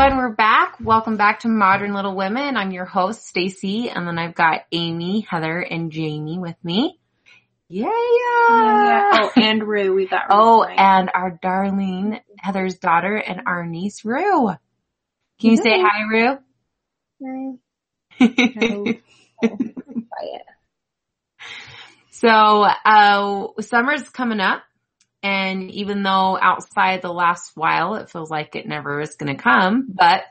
everyone, we're back. Welcome back to Modern Little Women. I'm your host, Stacy, and then I've got Amy, Heather, and Jamie with me. Yeah, yeah. Oh, and Rue, we got Rue Oh, tonight. and our darling Heather's daughter and our niece, Rue. Can you say hi, Rue? Hi. So, uh, summer's coming up and even though outside the last while it feels like it never is going to come, but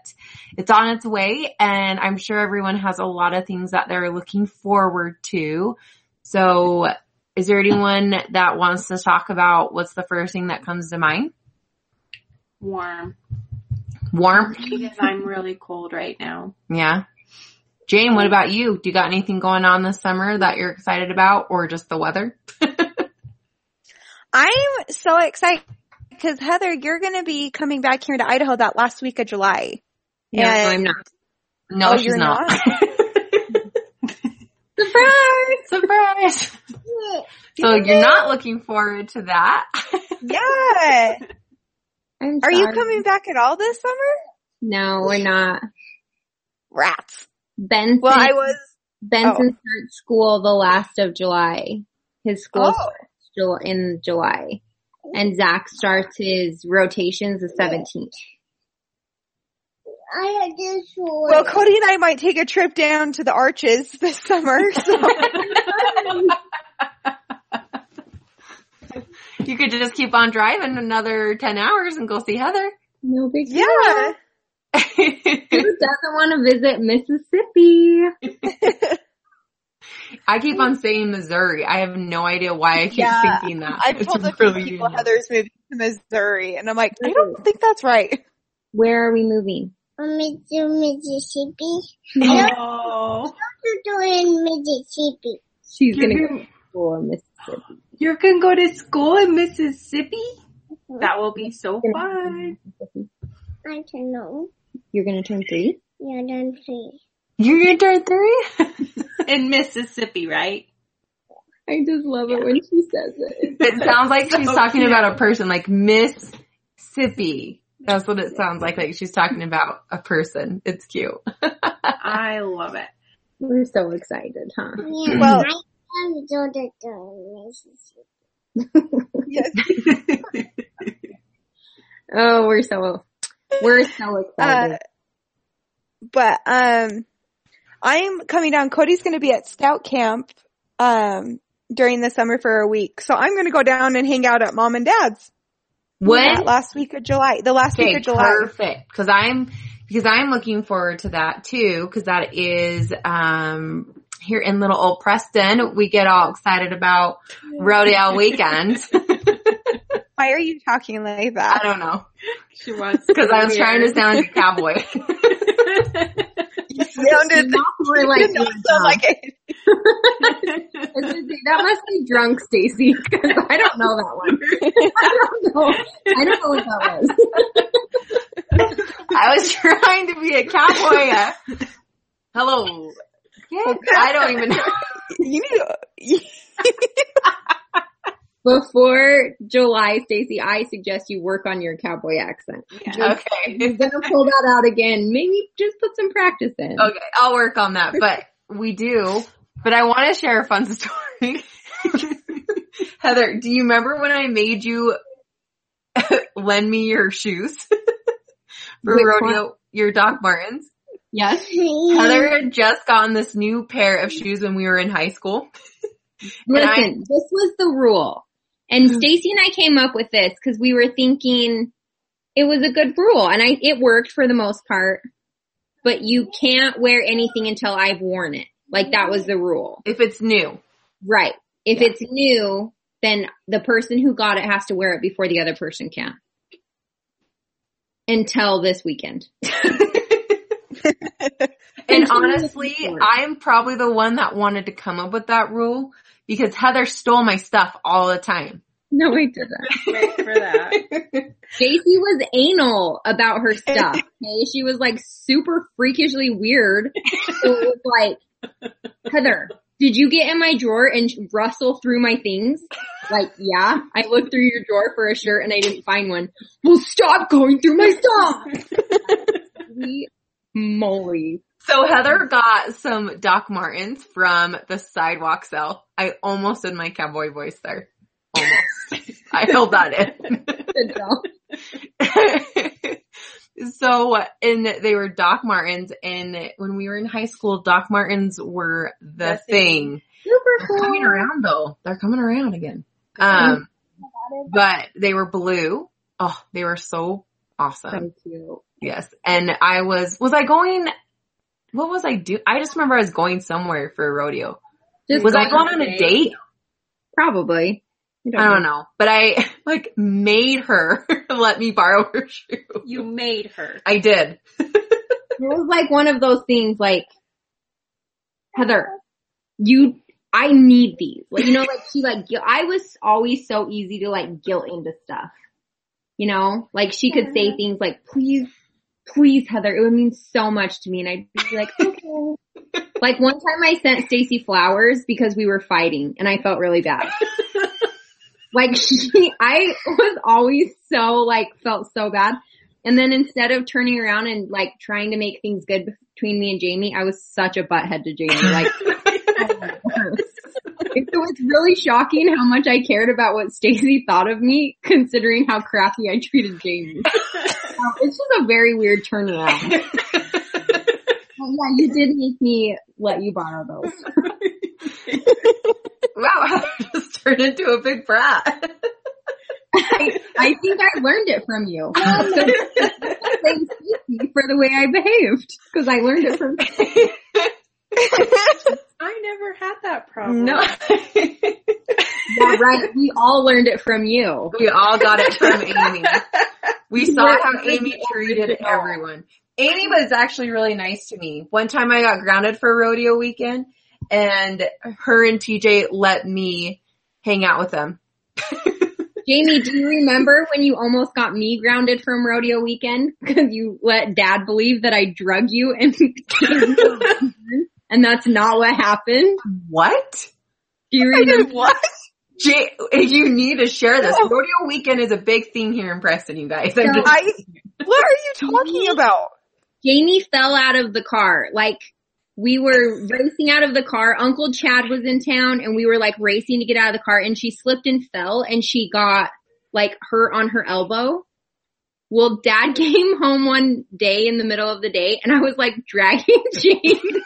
it's on its way and I'm sure everyone has a lot of things that they're looking forward to. So is there anyone that wants to talk about what's the first thing that comes to mind? warm Warm? because I'm really cold right now. Yeah. Jane, what about you? Do you got anything going on this summer that you're excited about or just the weather? I'm so excited because Heather, you're going to be coming back here to Idaho that last week of July. No, And- I'm not. No, Oh, she's you're not. Surprise! Surprise! So you're not looking forward to that. Yeah. I'm Are you coming back at all this summer? No, we're not. Rats. Benson, Well, I was. Benson oh. starts school the last of July. His school Oh. starts in July. And Zach starts his rotations the 17th. I had this one. Well, Cody and I might take a trip down to the Arches this summer. So. You could just keep on driving another 10 hours and go see Heather. No big deal. yeah. Who doesn't want to visit Mississippi? I keep on saying Missouri. I have no idea why I keep Yeah, thinking that. I've It's told a few really people unique. Heather's moving to Missouri, and I'm like, I don't think that's right. Where are we moving? I'm to Mississippi. Oh, To do oh. in Mississippi. She's You're gonna go gonna- to school in Mississippi. you're gonna go to school in Mississippi? Mm-hmm. That will be so fun. I don't know. You're gonna turn three? You're done three. You're gonna turn three? In Mississippi, right? I just love it when she says it. it sounds like she's So talking cute. about a person, like Miss Sippy. That's what it sounds like, like she's talking about a person. It's cute. I love it. We're so excited, huh? Yeah, Well- I am to the to Mississippi. Yes. Oh, we're so, we're so excited. Uh, but um, I'm coming down. Cody's going to be at Scout Camp um during the summer for a week, so I'm going to go down and hang out at Mom and Dad's. when? that last week of July. The last week of July. perfect. Cause I'm, because I'm looking forward to that too, cause that is, um, here in little old Preston, we get all excited about rodeo weekend. Why are you talking like that? I don't know. She wants Cause I was trying to sound like a cowboy. You sounded. Like, sound like it. I was gonna say, that must be drunk, Stacy, because I don't know that one. I don't know. I don't know what that was. I was trying to be a cowboy. Uh, hello. Yeah, I don't even know. You need. Before July, Stacy, I suggest you work on your cowboy accent. Okay. You're gonna pull that out again. Maybe just put some practice in. Okay, I'll work on that, but we do. But I want to share a fun story. Heather, do you remember when I made you lend me your shoes for Which rodeo, your Doc Martens? Yes. Heather had just gotten this new pair of shoes when we were in high school. Listen, I- this was the rule. And mm-hmm. Stacy and I came up with this because we were thinking it was a good rule and I, it worked for the most part, but you can't wear anything until I've worn it. Like that was the rule. If it's new. Right. If it's new, then the person who got it has to wear it before the other person can. Until this weekend. And honestly. I'm probably the one that wanted to come up with that rule because Heather stole my stuff all the time. No, I didn't. Wait for that. Stacy was anal about her stuff. Okay? She was like super freakishly weird. So it was like, Heather, did you get in my drawer and rustle through my things? Like, yeah. I looked through your drawer for a shirt and I didn't find one. Well, stop going through my stuff. Holy moly. So Heather got some Doc Martens from the sidewalk sale. I almost did my cowboy voice there. Almost. I held that in. So, and they were Doc Martens, and when we were in high school, Doc Martens were the, thing. Super They're cool. coming around though. They're coming around again. Um, but they were blue. Oh, they were so awesome. So cute. Yes. And I was, was I going, what was I do? I just remember I was going somewhere for a rodeo. Just Was I going on a date? Probably. I don't know. But I like made her let me borrow her shoe. You made her. I did. It was like one of those things like, Heather, you, I need these. Like, you know, like she like, I was always so easy to like guilt into stuff. You know, like she could say mm-hmm. things like, please, please Heather, it would mean so much to me. And I'd be like, okay. like one time I sent Stacy flowers because we were fighting and I felt really bad. like she, I was always so like, felt so bad. And then instead of turning around and like trying to make things good between me and Jamie, I was such a butthead to Jamie. Like, it was really shocking how much I cared about what Stacy thought of me, considering how crappy I treated Jamie. So it's just a very weird turnaround. But um, yeah, you did make me let you borrow those. Wow, Heather just turned into a big brat. I, I think I learned it from you. So, um, thank Stacy for the way I behaved, because I learned it from I never had that problem. no. Yeah, right. We all learned it from you. we all got it from Amy. We saw were how Amy treated everyone. Amy was actually really nice to me. One time I got grounded for rodeo weekend and her and TJ let me hang out with them. Jamie, do you remember when you almost got me grounded from rodeo weekend because you let dad believe that I drug you and and that's not what happened? What? Do you remember? what? Jay, you need to share this. Rodeo weekend is a big thing here in Preston, you guys. I'm just- I, what are you talking about? Jamie fell out of the car. Like we were racing out of the car. Uncle Chad was in town and we were like racing to get out of the car and she slipped and fell and she got like hurt on her elbow. Well, dad came home one day in the middle of the day and I was like dragging Jamie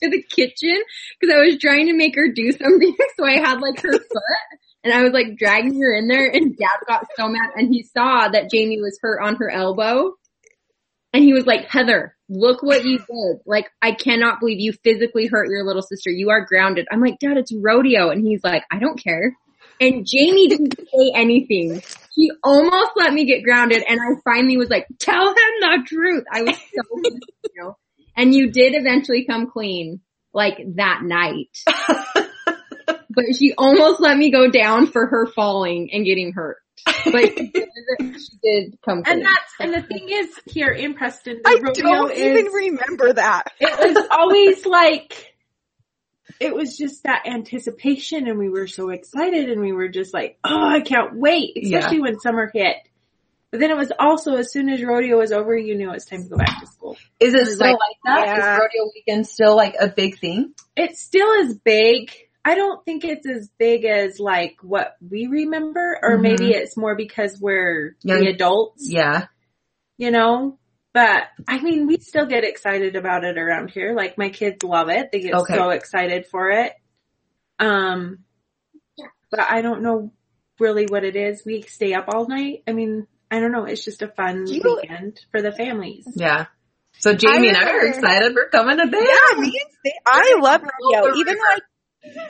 into the kitchen because I was trying to make her do something. So I had like her foot and I was like dragging her in there and dad got so mad and he saw that Jamie was hurt on her elbow and he was like, Heather, look what you did. Like, I cannot believe you physically hurt your little sister. You are grounded. I'm like, dad, it's rodeo. And he's like, I don't care. And Jamie didn't say anything. He almost let me get grounded and I finally was like, tell him the truth. I was so you know? And you did eventually come clean like that night. but she almost let me go down for her falling and getting hurt. But she did, come clean. And that's and the thing is here in Preston, the I rodeo don't is even remember that. it was always like it was just that anticipation and we were so excited and we were just like, oh, I can't wait, especially when summer hit. But then it was also as soon as rodeo was over, you knew it was time to go back to school. Is it still like, like, that? yeah. Is rodeo weekend still like a big thing? It still is big. I don't think it's as big as like what we remember, or Mhm. maybe it's more because we're Young- the adults, Yeah. you know. But I mean, we still get excited about it around here. Like my kids love it; they get Okay. so excited for it. Um, but I don't know really what it is. We stay up all night. I mean, I don't know. It's just a fun You- weekend for the families. Yeah. So Jamie and I are remember- excited for coming to there. Yeah, me and Sta- I love rodeo. Even like,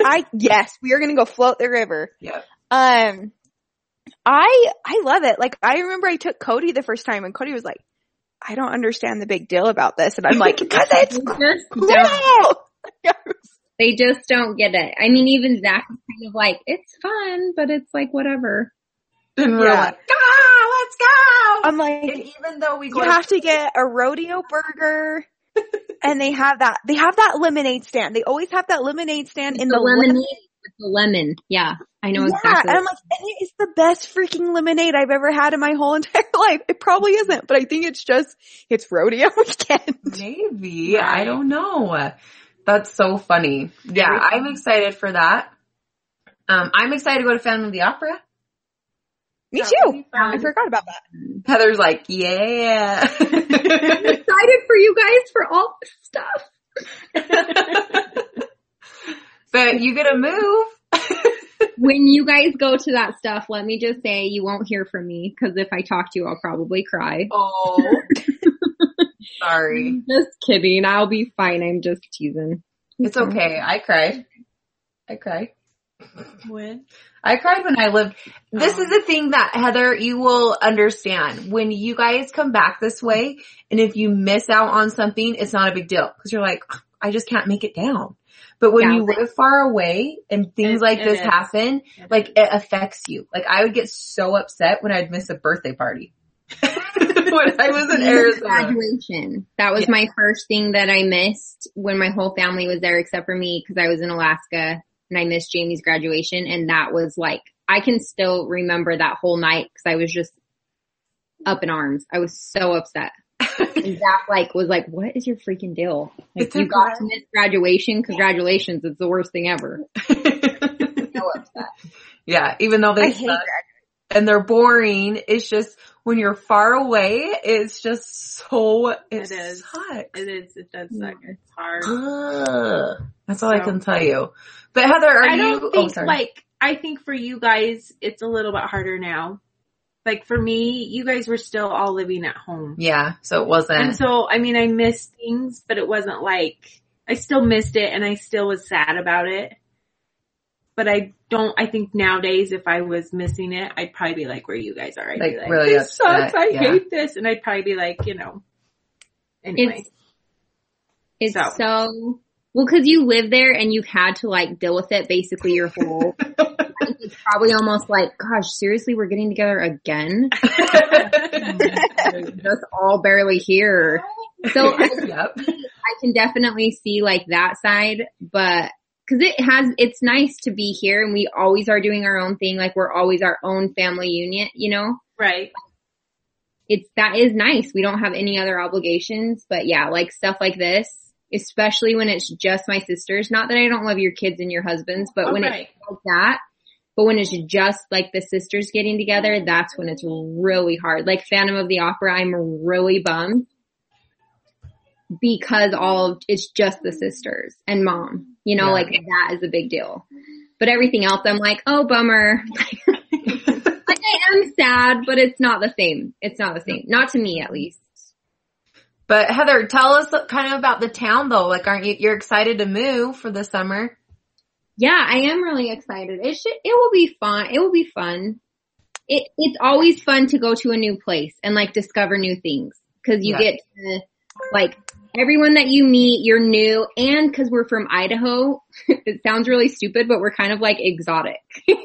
I, yes, we are gonna go float the river. Yeah. Um, I, I love it. Like, I remember I took Cody the first time and Cody was like, I don't understand the big deal about this. And I'm like, cause it's cool. They just don't get it. I mean, even Zach is kind of like, it's fun, but it's like whatever. And we're Yeah. like, ah, let's go. I'm like, and even though we go you have to get a rodeo burger. and they have that, they have that lemonade stand. They always have that lemonade stand in the the lemonade With the lemon. Yeah. I know yeah, exactly. and I'm like, and it is the best freaking lemonade I've ever had in my whole entire life. It probably isn't, but I think it's just, it's rodeo weekend. Maybe. I don't know. That's so funny. Yeah, I'm excited for that. Um, I'm excited to go to Phantom of the Opera. Me too. would be fun. I forgot about that. Heather's like, yeah. excited for you guys for all this stuff. but you get to move. When you guys go to that stuff, let me just say you won't hear from me because if I talk to you, I'll probably cry. oh. Sorry. Just kidding. I'll be fine. I'm just teasing. It's okay. I cried. I cried. When? I cried when I lived. This oh. is the thing that Heather, you will understand when you guys come back this way and if you miss out on something, it's not a big deal because you're like, I just can't make it down. But when Yeah. you live far away and things It- like it this is. happen, like it affects you. Like I would get so upset when I'd miss a birthday party. when I was in Arizona. Graduation. That was Yeah. my first thing that I missed when my whole family was there except for me because I was in Alaska and I missed Jamie's graduation and that was like, I can still remember that whole night because I was just up in arms. I was so upset. And Zach like was like, what is your freaking deal? Like It's you okay. got to miss graduation. Congratulations. It's the worst thing ever. So upset. yeah, even though they I hate suck and they're boring, it's just when you're far away, it's just so it, It is. sucks. It is. It does suck. Mm. It's hard. Ugh. That's all I can tell you. But Heather, are I don't oh, think sorry. like I think for you guys it's a little bit harder now. Like for me, you guys were still all living at home. yeah, so it wasn't. And so I mean I missed things, but it wasn't like I still missed it and I still was sad about it. But I don't I think nowadays if I was missing it, I'd probably be like where you guys are. I'd Like, be like, really this upset, sucks, I yeah. hate this and I'd probably be like, you know. Anyway. It's, it's So. so, well cause you live there and you've had to like deal with it basically your whole it's probably almost like, gosh, seriously, we're getting together again? Just all barely here. So I, yep. I can definitely see like that side, but cause it has, it's nice to be here and we always are doing our own thing. Like we're always our own family unit, you know? right. It's, that is nice. We don't have any other obligations, but yeah, like stuff like this, especially when it's just my sisters. Not that I don't love your kids and your husbands, but oh, when right. it's like that, but when it's just like the sisters getting together, that's when it's really hard. Like Phantom of the Opera, I'm really bummed because all of, it's just the sisters and mom, you know, Yeah. like that is a big deal. But everything else, I'm like, oh bummer. like I am sad, but it's not the same. It's not the same. Not to me at least. But Heather, tell us kind of about the town though. Like, aren't you, you're excited to move for the summer? Yeah, I am really excited. It should, it will be fun. It will be fun. It, it's always fun to go to a new place and like discover new things cause you Yeah. get to like everyone that you meet, you're new and cause we're from Idaho, it sounds really stupid, but we're kind of like exotic.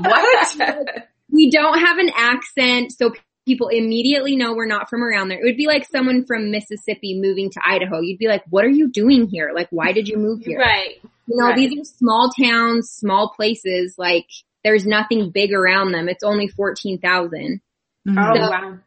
What? we don't have an accent, so people immediately know we're not from around there. It would be like someone from Mississippi moving to Idaho. You'd be like, what are you doing here? Like, why did you move here? Right. You know, Right. these are small towns, small places, like there's nothing big around them. It's only 14,000. Oh Mhm. So- wow.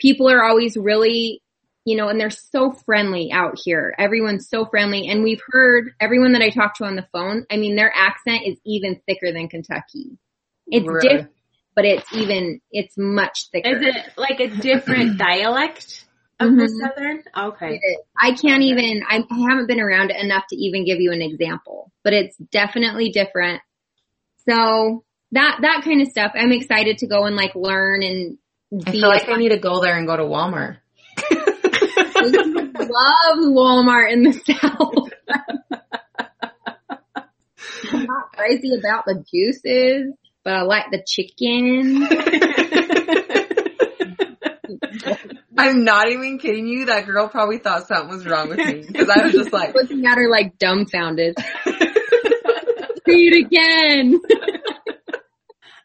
People are always really, you know, and they're so friendly out here. Everyone's so friendly. And we've heard everyone that I talk to on the phone, I mean, their accent is even thicker than Kentucky. It's Really? different, but it's even, it's much thicker. Is it like a different dialect of the Mhm. southern? Okay. I can't even, I, I haven't been around it enough to even give you an example, but it's definitely different. So that, that kind of stuff, I'm excited to go and like learn and I be feel like I need to go there and go to Walmart. Love Walmart in the South. I'm not crazy about the juices, but I like the chicken. I'm not even kidding you. That girl probably thought something was wrong with me because I was just like, Looking at her like dumbfounded. See it again.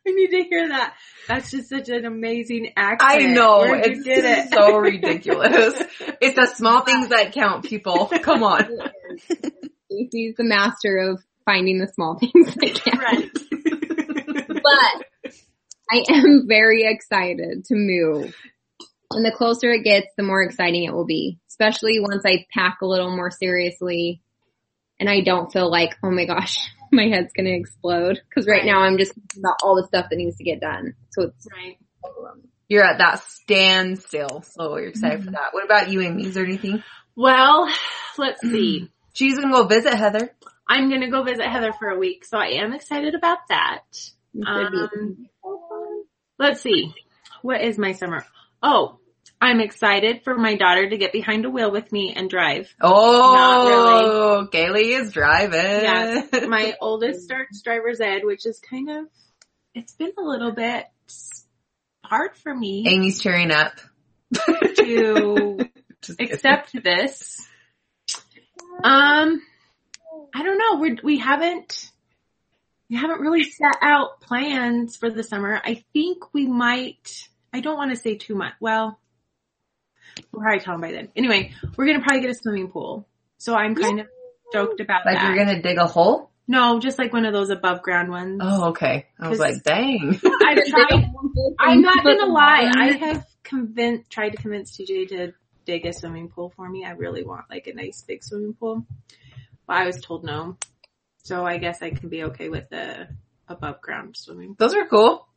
I need to hear that. That's just such an amazing accent. I know Where'd it's get it? so ridiculous. It's the small things that count, people. Come on. He's the master of finding the small things I can. Right. But I am very excited to move. And the closer it gets, the more exciting it will be, especially once I pack a little more seriously and I don't feel like, oh my gosh, my head's going to explode. Cause right, Right. now I'm just thinking about all the stuff that needs to get done. So it's Right. You're at that standstill, so you're excited for that. What about you, Amy? Is there anything? Well, let's see. She's gonna go visit Heather. I'm gonna go visit Heather for a week, so I am excited about that. it should be. Um, let's see. What is my summer? Oh, I'm excited for my daughter to get behind a wheel with me and drive. Oh, Kaylee is driving. Yes. My oldest starts driver's ed, which is kind of, it's been a little bit hard for me Amy's cheering up. to accept this. Um, I don't know. We we haven't we haven't really set out plans for the summer. I think we might. I don't want to say too much. Well, we'll probably tell them by then. Anyway, we're gonna probably get a swimming pool. So I'm kind of stoked about like that. Like you're gonna dig a hole. no, just like one of those above ground ones. Oh, okay. I was like, dang. I've tried. I'm not gonna lie. I have convinced, tried to convince TJ to dig a swimming pool for me. I really want like a nice big swimming pool, but I was told no. So I guess I can be okay with the above ground swimming. pool. Those are cool.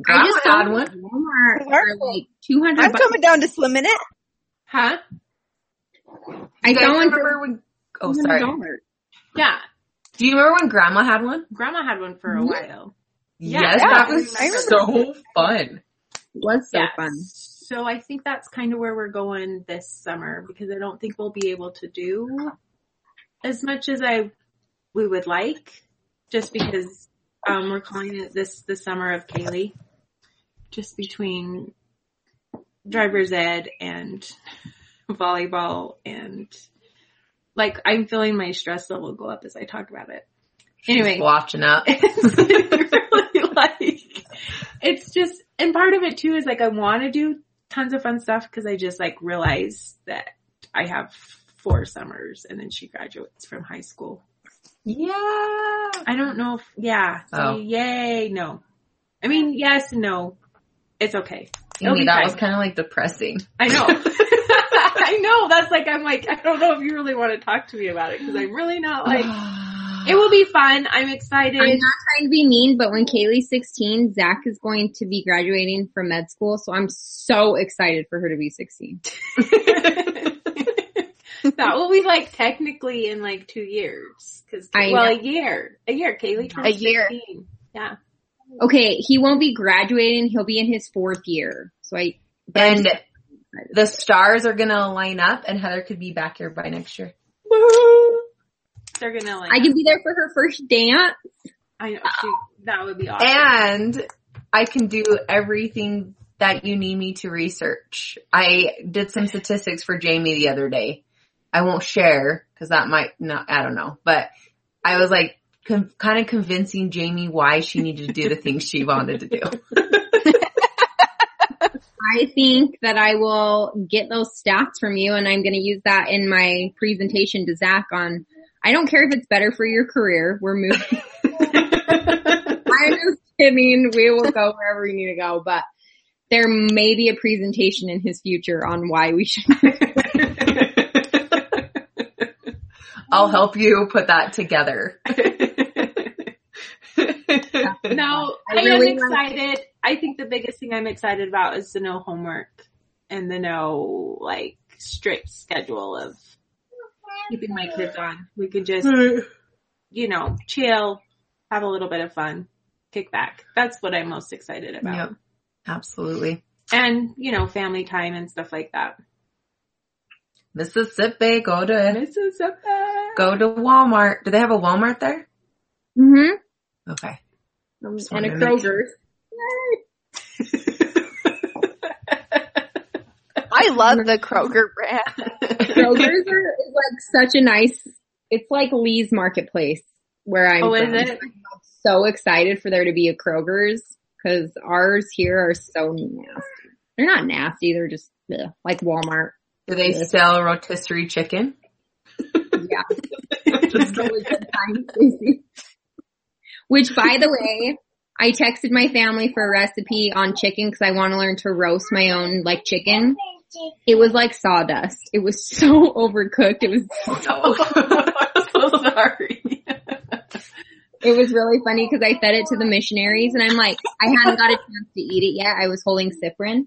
I Grandma just had saw one. at Walmart for like 200 I'm bucks. coming down to swim in it. Huh? I don't saw one for remember when? Oh, sorry. Yeah. Do you remember when Grandma had one? Grandma had one for a while. Yeah, yes, yeah, that was remember. so fun. It was so Yeah. fun. So I think that's kind of where we're going this summer because I don't think we'll be able to do as much as I we would like, just because um, we're calling it this the summer of Kaylee, just between driver's ed and volleyball and like I'm feeling my stress level go up as I talk about it. Anyway, Just watching up. it's really like it's just and part of it too is like I want to do tons of fun stuff because I just like realize that I have four summers and then she graduates from high school. Yeah. I don't know if yeah, so Oh. yay, no. I mean yes and no. It's okay. Amy, that fine. was kind of like depressing. I know. I know. That's like I'm like I don't know if you really want to talk to me about it because I'm really not like it will be fun. I'm excited. I'm not trying to be mean, but when Kaylee's 16, Zach is going to be graduating from med school, so I'm so excited for her to be 16. that will be like technically in like two years. Cause, I well, know. a year. A year. Kaylee turns A year. 16. Yeah. Okay, he won't be graduating, he'll be in his fourth year. So I, but I'm and the stars are gonna line up, and Heather could be back here by next year. They're gonna like, I can be there for her first dance. I know, she, that would be awesome. And I can do everything that you need me to research. I did some statistics for Jamie the other day. I won't share because that might not, I don't know, but I was like con- kind of convincing Jamie why she needed to do the things she wanted to do. I think that I will get those stats from you and I'm going to use that in my presentation to Zach on, I don't care if it's better for your career. We're moving. I'm just kidding. We will go wherever we need to go, but there may be a presentation in his future on why we should. I'll help you put that together. no, I I, really am want- excited. I think the biggest thing I'm excited about is the no homework and the no like strict schedule of keeping my kids on. We could just, you know, chill, have a little bit of fun, kick back. That's what I'm most excited about. Yep. Absolutely. And, you know, family time and stuff like that. Mississippi, go to, Mississippi. go to Walmart. Do they have a Walmart there? Mm-hmm. Okay. Um, just And a wanted to. I love the Kroger brand. Kroger's are, is like such a nice, it's like Lee's Marketplace where I'm Oh, is it? I'm so excited for there to be a Kroger's because ours here are so nasty. They're not nasty, they're just ugh, like Walmart. Do they sell rotisserie chicken? Yeah. Just kidding. Really good time, Stacey. Which, by the way, I texted my family for a recipe on chicken because I want to learn to roast my own like chicken. It was like sawdust. It was so overcooked. It was so sorry. it was really funny because I fed it to the missionaries and I'm like, I hadn't got a chance to eat it yet. I was holding Ciprin.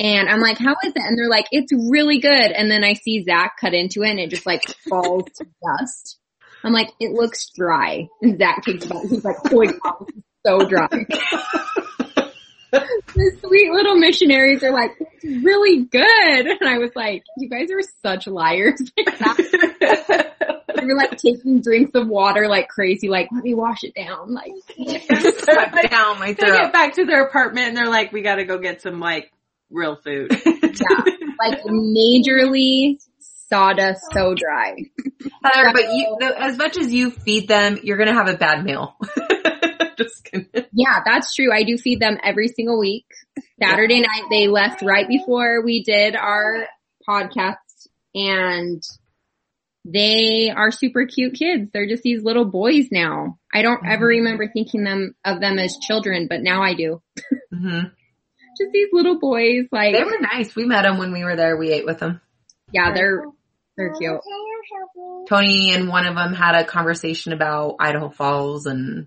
And I'm like, how is it? And they're like, it's really good. And then I see Zach cut into it and it just like falls to dust. I'm like, it looks dry. And Zach takes it out. He's like, holy cow, this is so dry. the sweet little missionaries are like, it's really good. And I was like, you guys are such liars. they were like taking drinks of water like crazy, like, let me wash it down. Like, Suck down my They get back to their apartment and they're like, we gotta go get some like real food. yeah, like majorly sawdust so dry. Heather, but you, as much as you feed them, you're gonna have a bad meal. Just kidding. Yeah, that's true. I do feed them every single week. Saturday night they left right before we did our podcast and they are super cute kids. They're just these little boys now. I don't ever remember thinking them of them as children, but now I do. hmm Just these little boys like They were nice. We met them when we were there. We ate with them. yeah, they're they're cute. Can you help me? Tony and one of them had a conversation about Idaho Falls and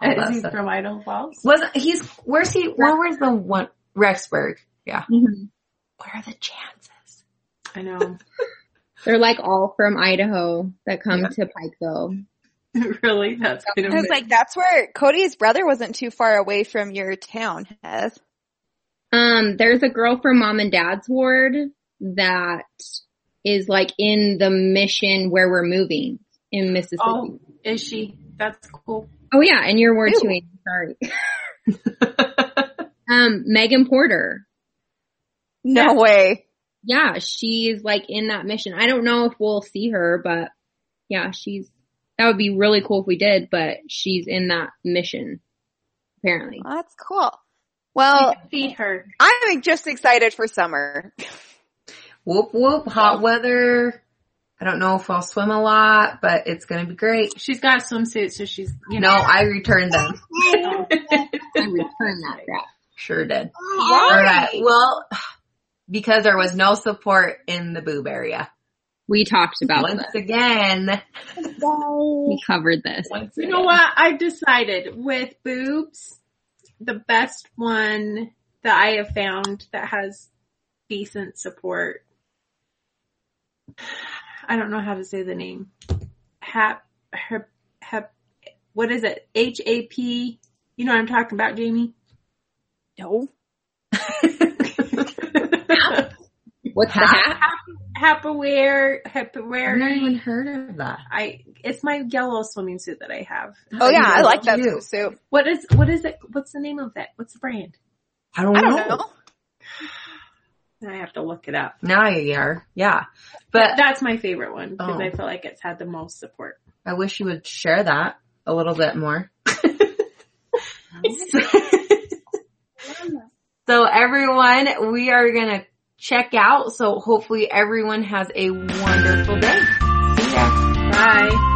all Is that he stuff. from Idaho Falls? Wasn't he's where's he? Where was the one? Rexburg. Yeah. Mhm. What are the chances? I know. They're like all from Idaho that come to Pikeville. really? That's kind of I like, that's where Cody's brother wasn't too far away from your town, Heath. Um, there's a girl from mom and dad's ward that is like in the mission where we're moving in Mississippi. Oh, is she? That's cool. Oh yeah, and your ward Ew. too, Amy. Sorry. Um, Megan Porter. No way. Yeah, she's like in that mission. I don't know if we'll see her, but yeah, she's, that would be really cool if we did, but she's in that mission, apparently. Well, that's cool. Well, Feed her. I'm just excited for summer. whoop whoop, hot weather. I don't know if I'll swim a lot, but it's gonna be great. She's got swimsuits, so she's you No, know. I returned them. I return that crap. Sure did. Alright, well, because there was no support in the boob area. We talked about Once this. again. We covered this. Once You know what? I've decided with boobs, the best one that I have found that has decent support. I don't know how to say the name. Hap, hap, hap, what is it? H A P. You know what I'm talking about, Jamie? No. What's the hat? Hapaware, I've Hapaware. never even heard of that. I it's my yellow swimming suit that I have. Oh yeah, I like that You. suit. What is what is it? What's the name of it? What's the brand? I don't I don't know. I have to look it up. Now you are. Yeah. But that's my favorite one because Oh. I feel like it's had the most support. I wish you would share that a little bit more. so everyone, we are gonna check out. So hopefully everyone has a wonderful day. See ya. Bye.